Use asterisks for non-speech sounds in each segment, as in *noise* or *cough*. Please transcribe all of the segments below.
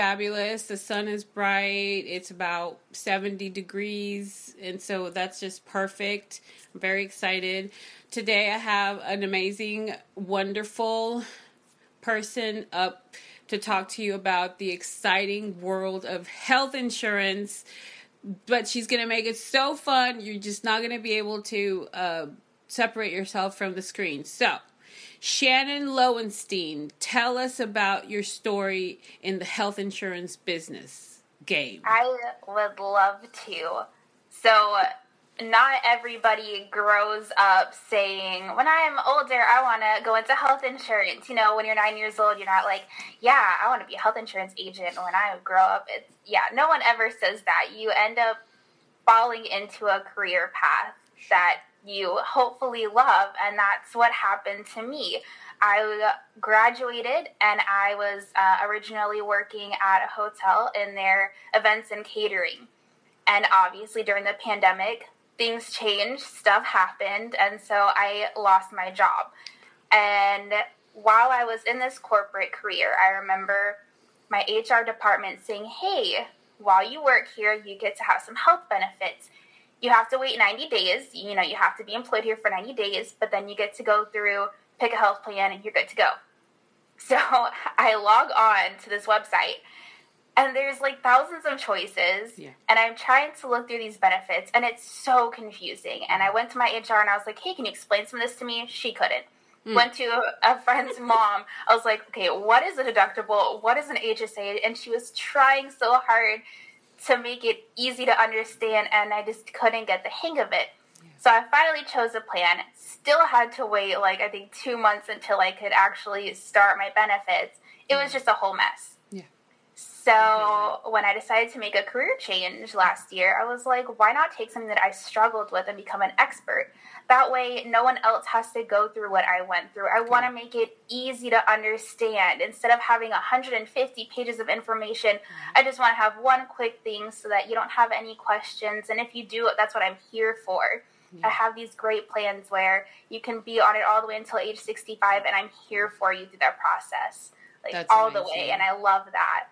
fabulous. The sun is bright. It's about 70 degrees. And so that's just perfect. I'm very excited. Today I have an amazing, wonderful person up to talk to you about the exciting world of health insurance. But she's going to make it so fun. You're just not going to be able to uh, separate yourself from the screen. So, Shannon Lowenstein, tell us about your story in the health insurance business game. I would love to. So, not everybody grows up saying, when I'm older, I want to go into health insurance. You know, when you're nine years old, you're not like, yeah, I want to be a health insurance agent. When I grow up, it's, yeah, no one ever says that. You end up falling into a career path that you hopefully love. And that's what happened to me. I graduated and I was uh, originally working at a hotel in their events and catering. And obviously, during the pandemic, things changed, stuff happened, and so I lost my job. And while I was in this corporate career, I remember my HR department saying, Hey, while you work here, you get to have some health benefits you have to wait 90 days. You know, you have to be employed here for 90 days, but then you get to go through, pick a health plan, and you're good to go. So *laughs* I log on to this website, and there's like thousands of choices, yeah. and I'm trying to look through these benefits, and it's so confusing. And I went to my HR and I was like, hey, can you explain some of this to me? She couldn't. Mm. Went to a, a friend's *laughs* mom. I was like, okay, what is a deductible? What is an HSA? And she was trying so hard to make it easy to understand, and I just couldn't get the hang of it. So I finally chose a plan. Still had to wait like I think two months until I could actually start my benefits. It was mm. just a whole mess. So when I decided to make a career change last year, I was like, why not take something that I struggled with and become an expert? That way, no one else has to go through what I went through. I want to make it easy to understand. Instead of having 150 pages of information, mm-hmm. I just want to have one quick thing so that you don't have any questions. And if you do, that's what I'm here for. Yeah. I have these great plans where you can be on it all the way until age 65, and I'm here for you through that process, like that's all amazing. the way. And I love that.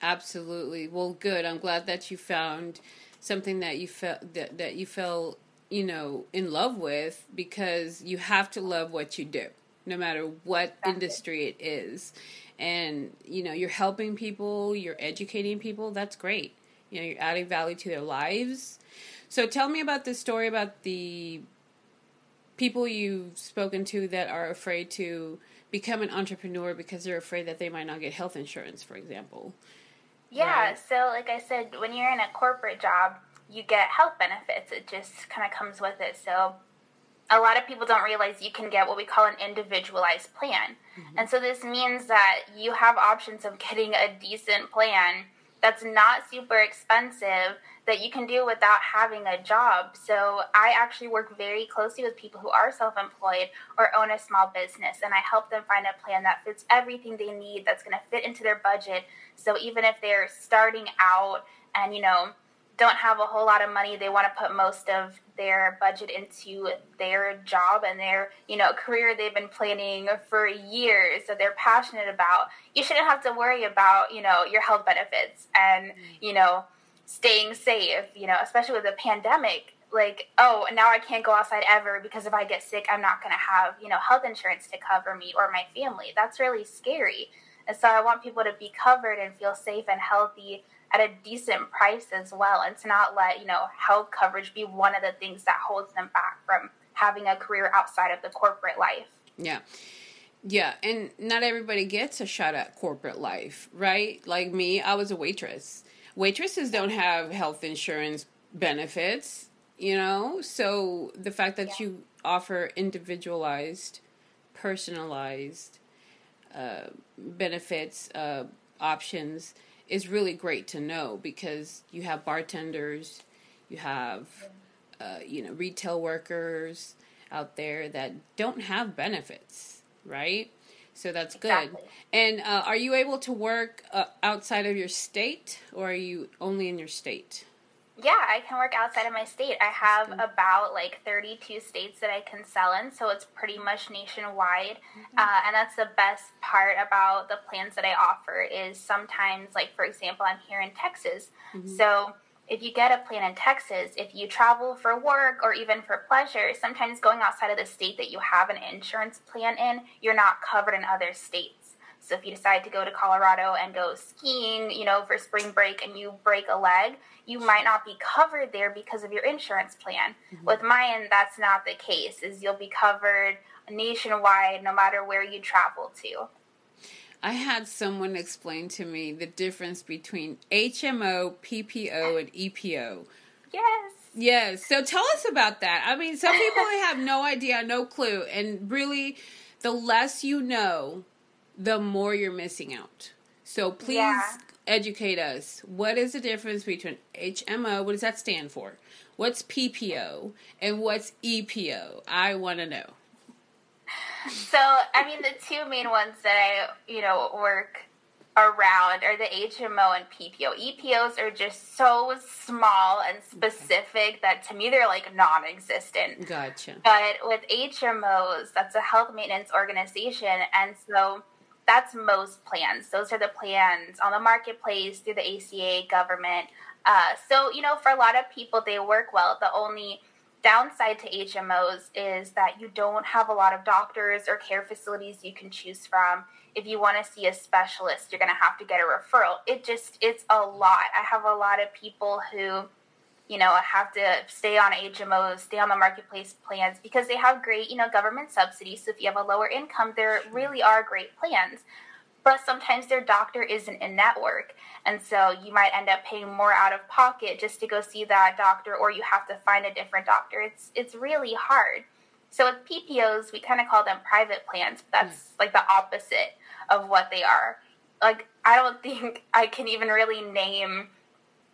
Absolutely. Well, good. I'm glad that you found something that you felt that, that you fell, you know, in love with because you have to love what you do, no matter what industry it is. And, you know, you're helping people, you're educating people, that's great. You know, you're adding value to their lives. So tell me about this story about the people you've spoken to that are afraid to become an entrepreneur because they're afraid that they might not get health insurance, for example. Yeah, right? so like I said, when you're in a corporate job, you get health benefits. It just kind of comes with it. So a lot of people don't realize you can get what we call an individualized plan. Mm-hmm. And so this means that you have options of getting a decent plan that's not super expensive that you can do without having a job. So I actually work very closely with people who are self-employed or own a small business and I help them find a plan that fits everything they need that's going to fit into their budget. So even if they're starting out and you know don't have a whole lot of money they want to put most of their budget into their job and their you know career they've been planning for years that they're passionate about you shouldn't have to worry about you know your health benefits and mm. you know staying safe you know especially with the pandemic like oh now i can't go outside ever because if i get sick i'm not going to have you know health insurance to cover me or my family. That's really scary. And so i want people to be covered and feel safe and healthy at a decent price as well and to not let you know health coverage be one of the things that holds them back from having a career outside of the corporate life. Yeah. Yeah and not everybody gets a shot at corporate life right? Like me i was a waitress waitresses don't have health insurance benefits you know so the fact that yeah. you offer individualized personalized uh, benefits uh, options is really great to know because you have bartenders, you have uh, you know retail workers out there that don't have benefits, right? So that's good. And uh, are you able to work uh, outside of your state, or are you only in your state? Yeah, I can work outside of my state. I have about like 32 states that I can sell in, so it's pretty much nationwide. Mm-hmm. Uh, and that's the best part about the plans that I offer is sometimes, like for example, I'm here in Texas, mm-hmm. so if you get a plan in Texas, if you travel for work or even for pleasure, sometimes going outside of the state that you have an insurance plan in, you're not covered in other states. So if you decide to go to Colorado and go skiing, you know, for spring break and you break a leg, you might not be covered there because of your insurance plan. Mm-hmm. With mine, that's not the case. Is you'll be covered nationwide no matter where you travel to. I had someone explain to me the difference between HMO, PPO, and EPO. Yes. Yes. So tell us about that. I mean, some people *laughs* have no idea, no clue, and really, the less you know, the more you're missing out. So please yeah. educate us. What is the difference between HMO? What does that stand for? What's PPO and what's EPO? I want to know. So, I mean, the two main ones that I, you know, work around are the HMO and PPO. EPOs are just so small and specific that to me they're like non existent. Gotcha. But with HMOs, that's a health maintenance organization. And so that's most plans. Those are the plans on the marketplace through the ACA government. Uh, so, you know, for a lot of people, they work well. The only downside to HMOs is that you don't have a lot of doctors or care facilities you can choose from. If you want to see a specialist, you're going to have to get a referral. It just, it's a lot. I have a lot of people who you know, have to stay on HMOs, stay on the marketplace plans because they have great, you know, government subsidies. So if you have a lower income, there really are great plans. But sometimes their doctor isn't in network. And so you might end up paying more out of pocket just to go see that doctor or you have to find a different doctor. It's it's really hard. So with PPOs, we kind of call them private plans, but that's mm. like the opposite of what they are. Like I don't *laughs* think I can even really name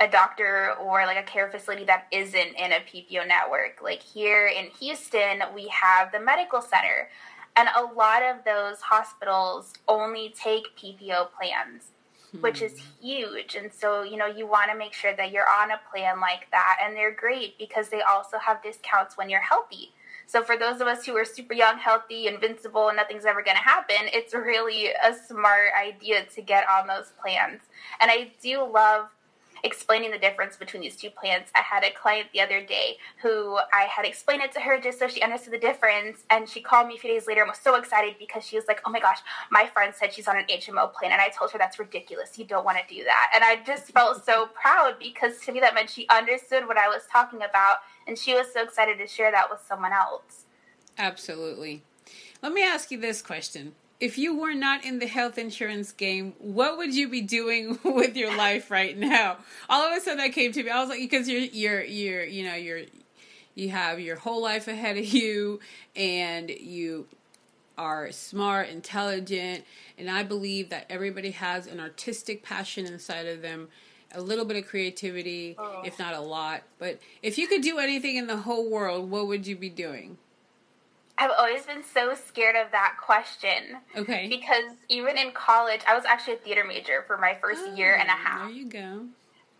a doctor or like a care facility that isn't in a PPO network. Like here in Houston, we have the medical center, and a lot of those hospitals only take PPO plans, hmm. which is hmm. huge. And so, you know, you want to make sure that you're on a plan like that, and they're great because they also have discounts when you're healthy. So for those of us who are super young, healthy, invincible, and nothing's ever going to happen, it's really a smart idea to get on those plans. And I do love explaining the difference between these two plants. I had a client the other day who I had explained it to her just so she understood the difference. And she called me a few days later and was so excited because she was like, oh my gosh, my friend said she's on an HMO plan. And I told her that's ridiculous. You don't want to do that. And I just felt so *laughs* proud because to me that meant she understood what I was talking about. And she was so excited to share that with someone else. Absolutely. Let me ask you this question if you were not in the health insurance game, what would you be doing *laughs* with your life right now? All of a sudden that came to me. I was like, because you're you're you're you know you're you have your whole life ahead of you, and you are smart, intelligent, and I believe that everybody has an artistic passion inside of them. A little bit of creativity, oh. if not a lot. But if you could do anything in the whole world, what would you be doing? I've always been so scared of that question. Okay. Because even in college, I was actually a theater major for my first oh, year and a half. There you go.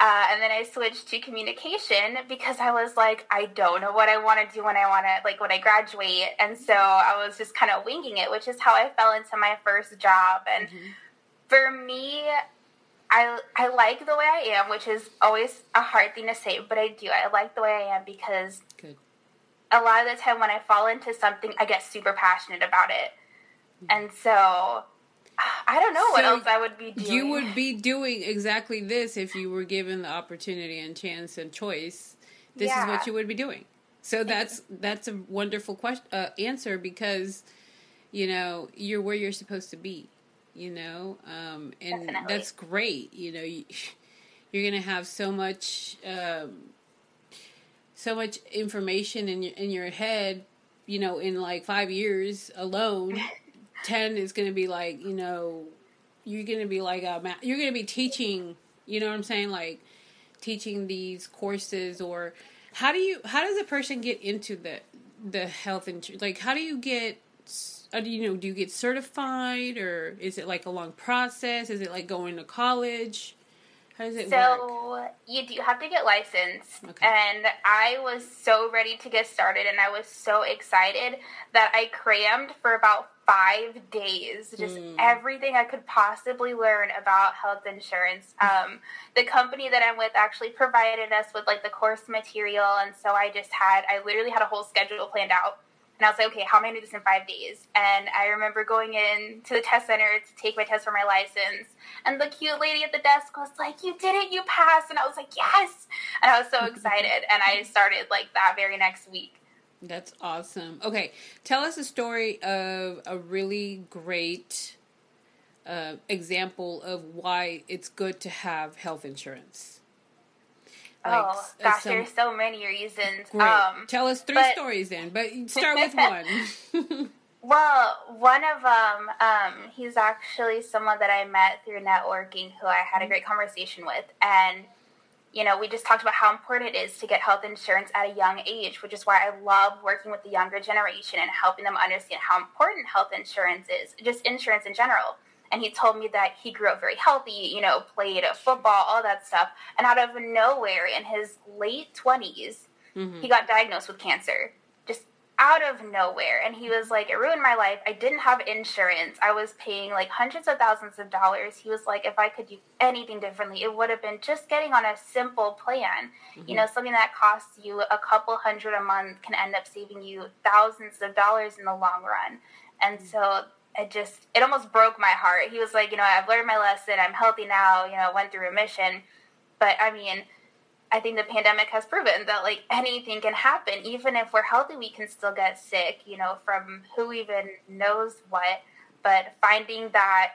Uh, and then I switched to communication because I was like, I don't know what I want to do when I want to, like, when I graduate. And so I was just kind of winging it, which is how I fell into my first job. And mm-hmm. for me, I, I like the way I am, which is always a hard thing to say, but I do. I like the way I am because Good a lot of the time when I fall into something, I get super passionate about it. And so I don't know so what else I would be doing. You would be *laughs* doing exactly this if you were given the opportunity and chance and choice. This yeah. is what you would be doing. So that's that's a wonderful question uh, answer because you know you're where you're supposed to be. You know, um, and Definitely. that's great. You know, you, *laughs* are gonna have so much. Um, so much information in your in your head, you know, in like five years alone, *laughs* ten is going to be like, you know, you're going to be like a you're going to be teaching, you know what I'm saying, like teaching these courses or how do you how does a person get into the the health insurance? Like, how do you get uh, do you know do you get certified or is it like a long process? Is it like going to college? How does it so work? you do have to get licensed, Okay. and I was so ready to get started, and I was so excited that I crammed for about five days, just Mm. everything I could possibly learn about health insurance. *laughs* Um, the company that I'm with actually provided us with like the course material, and so I just had I literally had a whole schedule planned out. And I was like, okay, how am I going to do this in five days? And I remember going in to the test center to take my test for my license. And the cute lady at the desk was like, you did it, you passed. And I was like, yes. And I was so *laughs* excited. and I started like that very next week. That's awesome. Okay, tell us a story of a really great uh, example of why it's good to have health insurance. Oh, uh, gosh, some- there's so many reasons. Great. Um, tell us three but- stories then, but *laughs* start with one. *laughs* Well, one of them, um, he's actually someone that I met through networking who I had a great conversation with. And, you know, we just talked about how important it is to get health insurance at a young age, which is why I love working with the younger generation and helping them understand how important health insurance is, just insurance in general. And he told me that he grew up very healthy, you know, played football, all that stuff. And out of nowhere, in his late 20s, Mhm. he got diagnosed with cancer. Just out of nowhere. And he was like it ruined my life. I didn't have insurance. I was paying like hundreds of thousands of dollars. He was like if i could do anything differently it would have been just getting on a simple plan. You know something that costs you a couple hundred a month can end up saving you thousands of dollars in the long run. And so it just it almost broke my heart he was like you know i've learned my lesson i'm healthy now you know went through remission but i mean I think the pandemic has proven that like anything can happen. Even if we're healthy, we can still get sick, you know, from who even knows what. But finding that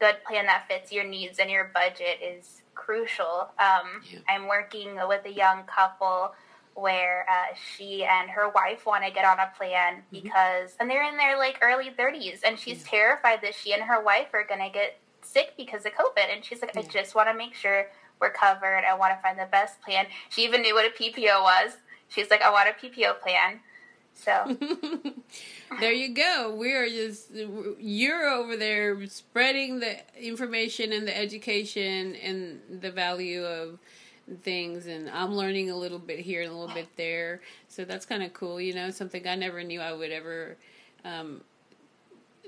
good plan that fits your needs and your budget is crucial. Um, Yeah. I'm working with a young couple where uh, she and her wife want to get on a plan because, and they're in their like early 30s, and she's terrified that she and her wife are going to get sick because of COVID. And she's like, I just want to make sure we're covered. I want to find the best plan. She even knew what a PPO was. She's like, I want a PPO plan. So, *laughs* there you go. We are just you're over there spreading the information and the education and the value of things and I'm learning a little bit here and a little bit there. So that's kind of cool, you know, something I never knew I would ever um,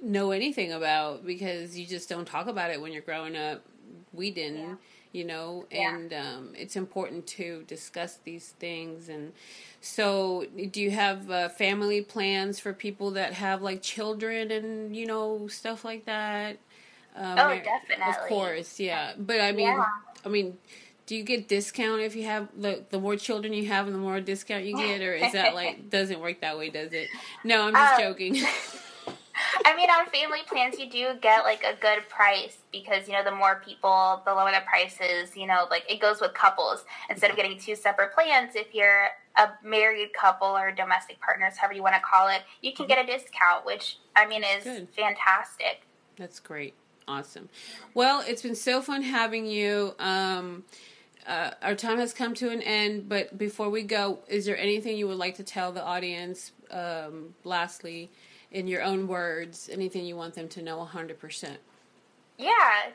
know anything about because you just don't talk about it when you're growing up. We didn't, Yeah. you know, Yeah. and um, it's important to discuss these things. And so, do you have uh, family plans for people that have like children and you know stuff like that? Um, Oh, there- Of course, yeah. But I mean, Yeah. I mean, do you get discount if you have the the more children you have, the more discount you get, or is that *laughs* like doesn't work that way? Does it? No, I'm just Um, joking. *laughs* *laughs* I mean, on family plans, you do get like a good price because, you know, the more people, the lower the price is. You know, like it goes with couples. Instead of getting two separate plans, if you're a married couple or domestic partners, however you want to call it, you can get a discount, which I mean is Good. fantastic. That's great. Awesome. Well, it's been so fun having you. Um, uh, our time has come to an end, but before we go, is there anything you would like to tell the audience? Um, lastly, in your own words, anything you want them to know 100%? Yeah,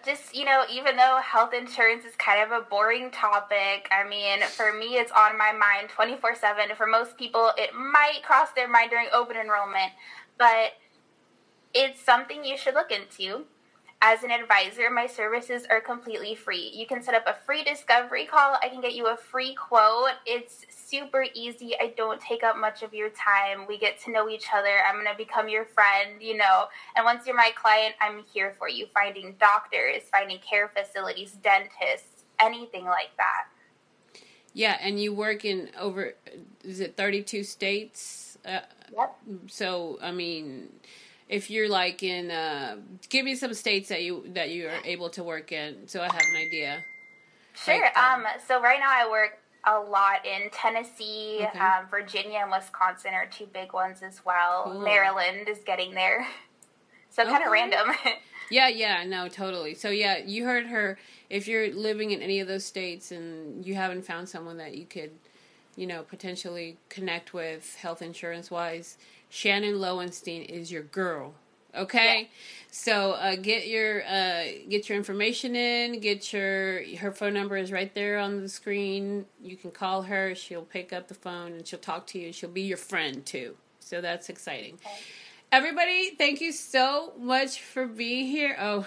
just, you know, even though health insurance is kind of a boring topic, I mean, for me, it's on my mind 24 7. For most people, it might cross their mind during open enrollment, but it's something you should look into. As an advisor, my services are completely free. You can set up a free discovery call. I can get you a free quote. It's super easy. I don't take up much of your time. We get to know each other. I'm going to become your friend, you know. And once you're my client, I'm here for you, finding doctors, finding care facilities, dentists, anything like that. Yeah, and you work in over, is it 32 states? Uh, Yep. so, I mean, if you're like in, uh, give me some states that you that you are able to work in, so I have an idea. Sure. Like, um, um, so right now I work a lot in Tennessee, Okay. um, Virginia, and Wisconsin are two big ones as well. Cool. Maryland is getting there. *laughs* So kind of random. *laughs* Yeah, yeah, no, totally. So yeah, you heard her. If you're living in any of those states and you haven't found someone that you could, you know, potentially connect with health insurance wise, Shannon Lowenstein is your girl. Okay. Yeah. So uh, get your uh, get your information in. Get your her phone number is right there on the screen. You can call her. She'll pick up the phone and she'll talk to you. She'll be your friend too. So that's exciting. Okay. Everybody, thank you so much for being here. Oh,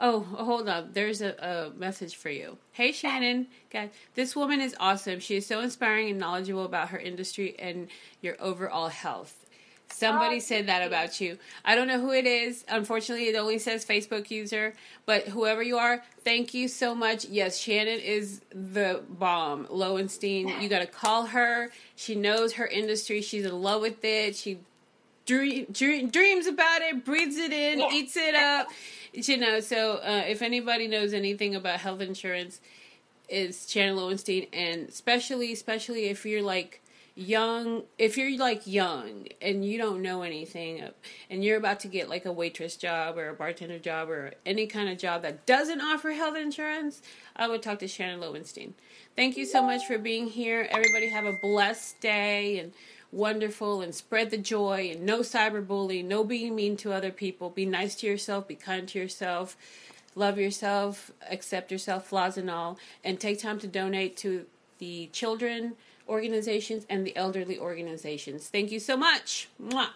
oh, hold up. There's a, a message for you. Hey, Shannon. Guys, this woman is awesome. She is so inspiring and knowledgeable about her industry and your overall health. Somebody oh, said that about you. I don't know who it is. Unfortunately, it only says Facebook user. But whoever you are, thank you so much. Yes, Shannon is the bomb. Lowenstein, you got to call her. She knows her industry. She's in love with it. She dream, dream, dreams about it, breathes it in, yeah. eats it up. You know, so uh, if anybody knows anything about health insurance, is Shannon Lowenstein, and especially, especially if you're like young if you're like young and you don't know anything and you're about to get like a waitress job or a bartender job or any kind of job that doesn't offer health insurance i would talk to shannon lowenstein. Thank you so much for being here. Everybody have a blessed day and wonderful and spread the joy and no cyberbullying no being mean to other people. Be nice to yourself be kind to yourself love yourself accept yourself flaws and all and take time to donate to the children organizations and the elderly organizations. Thank you so much. Mwah.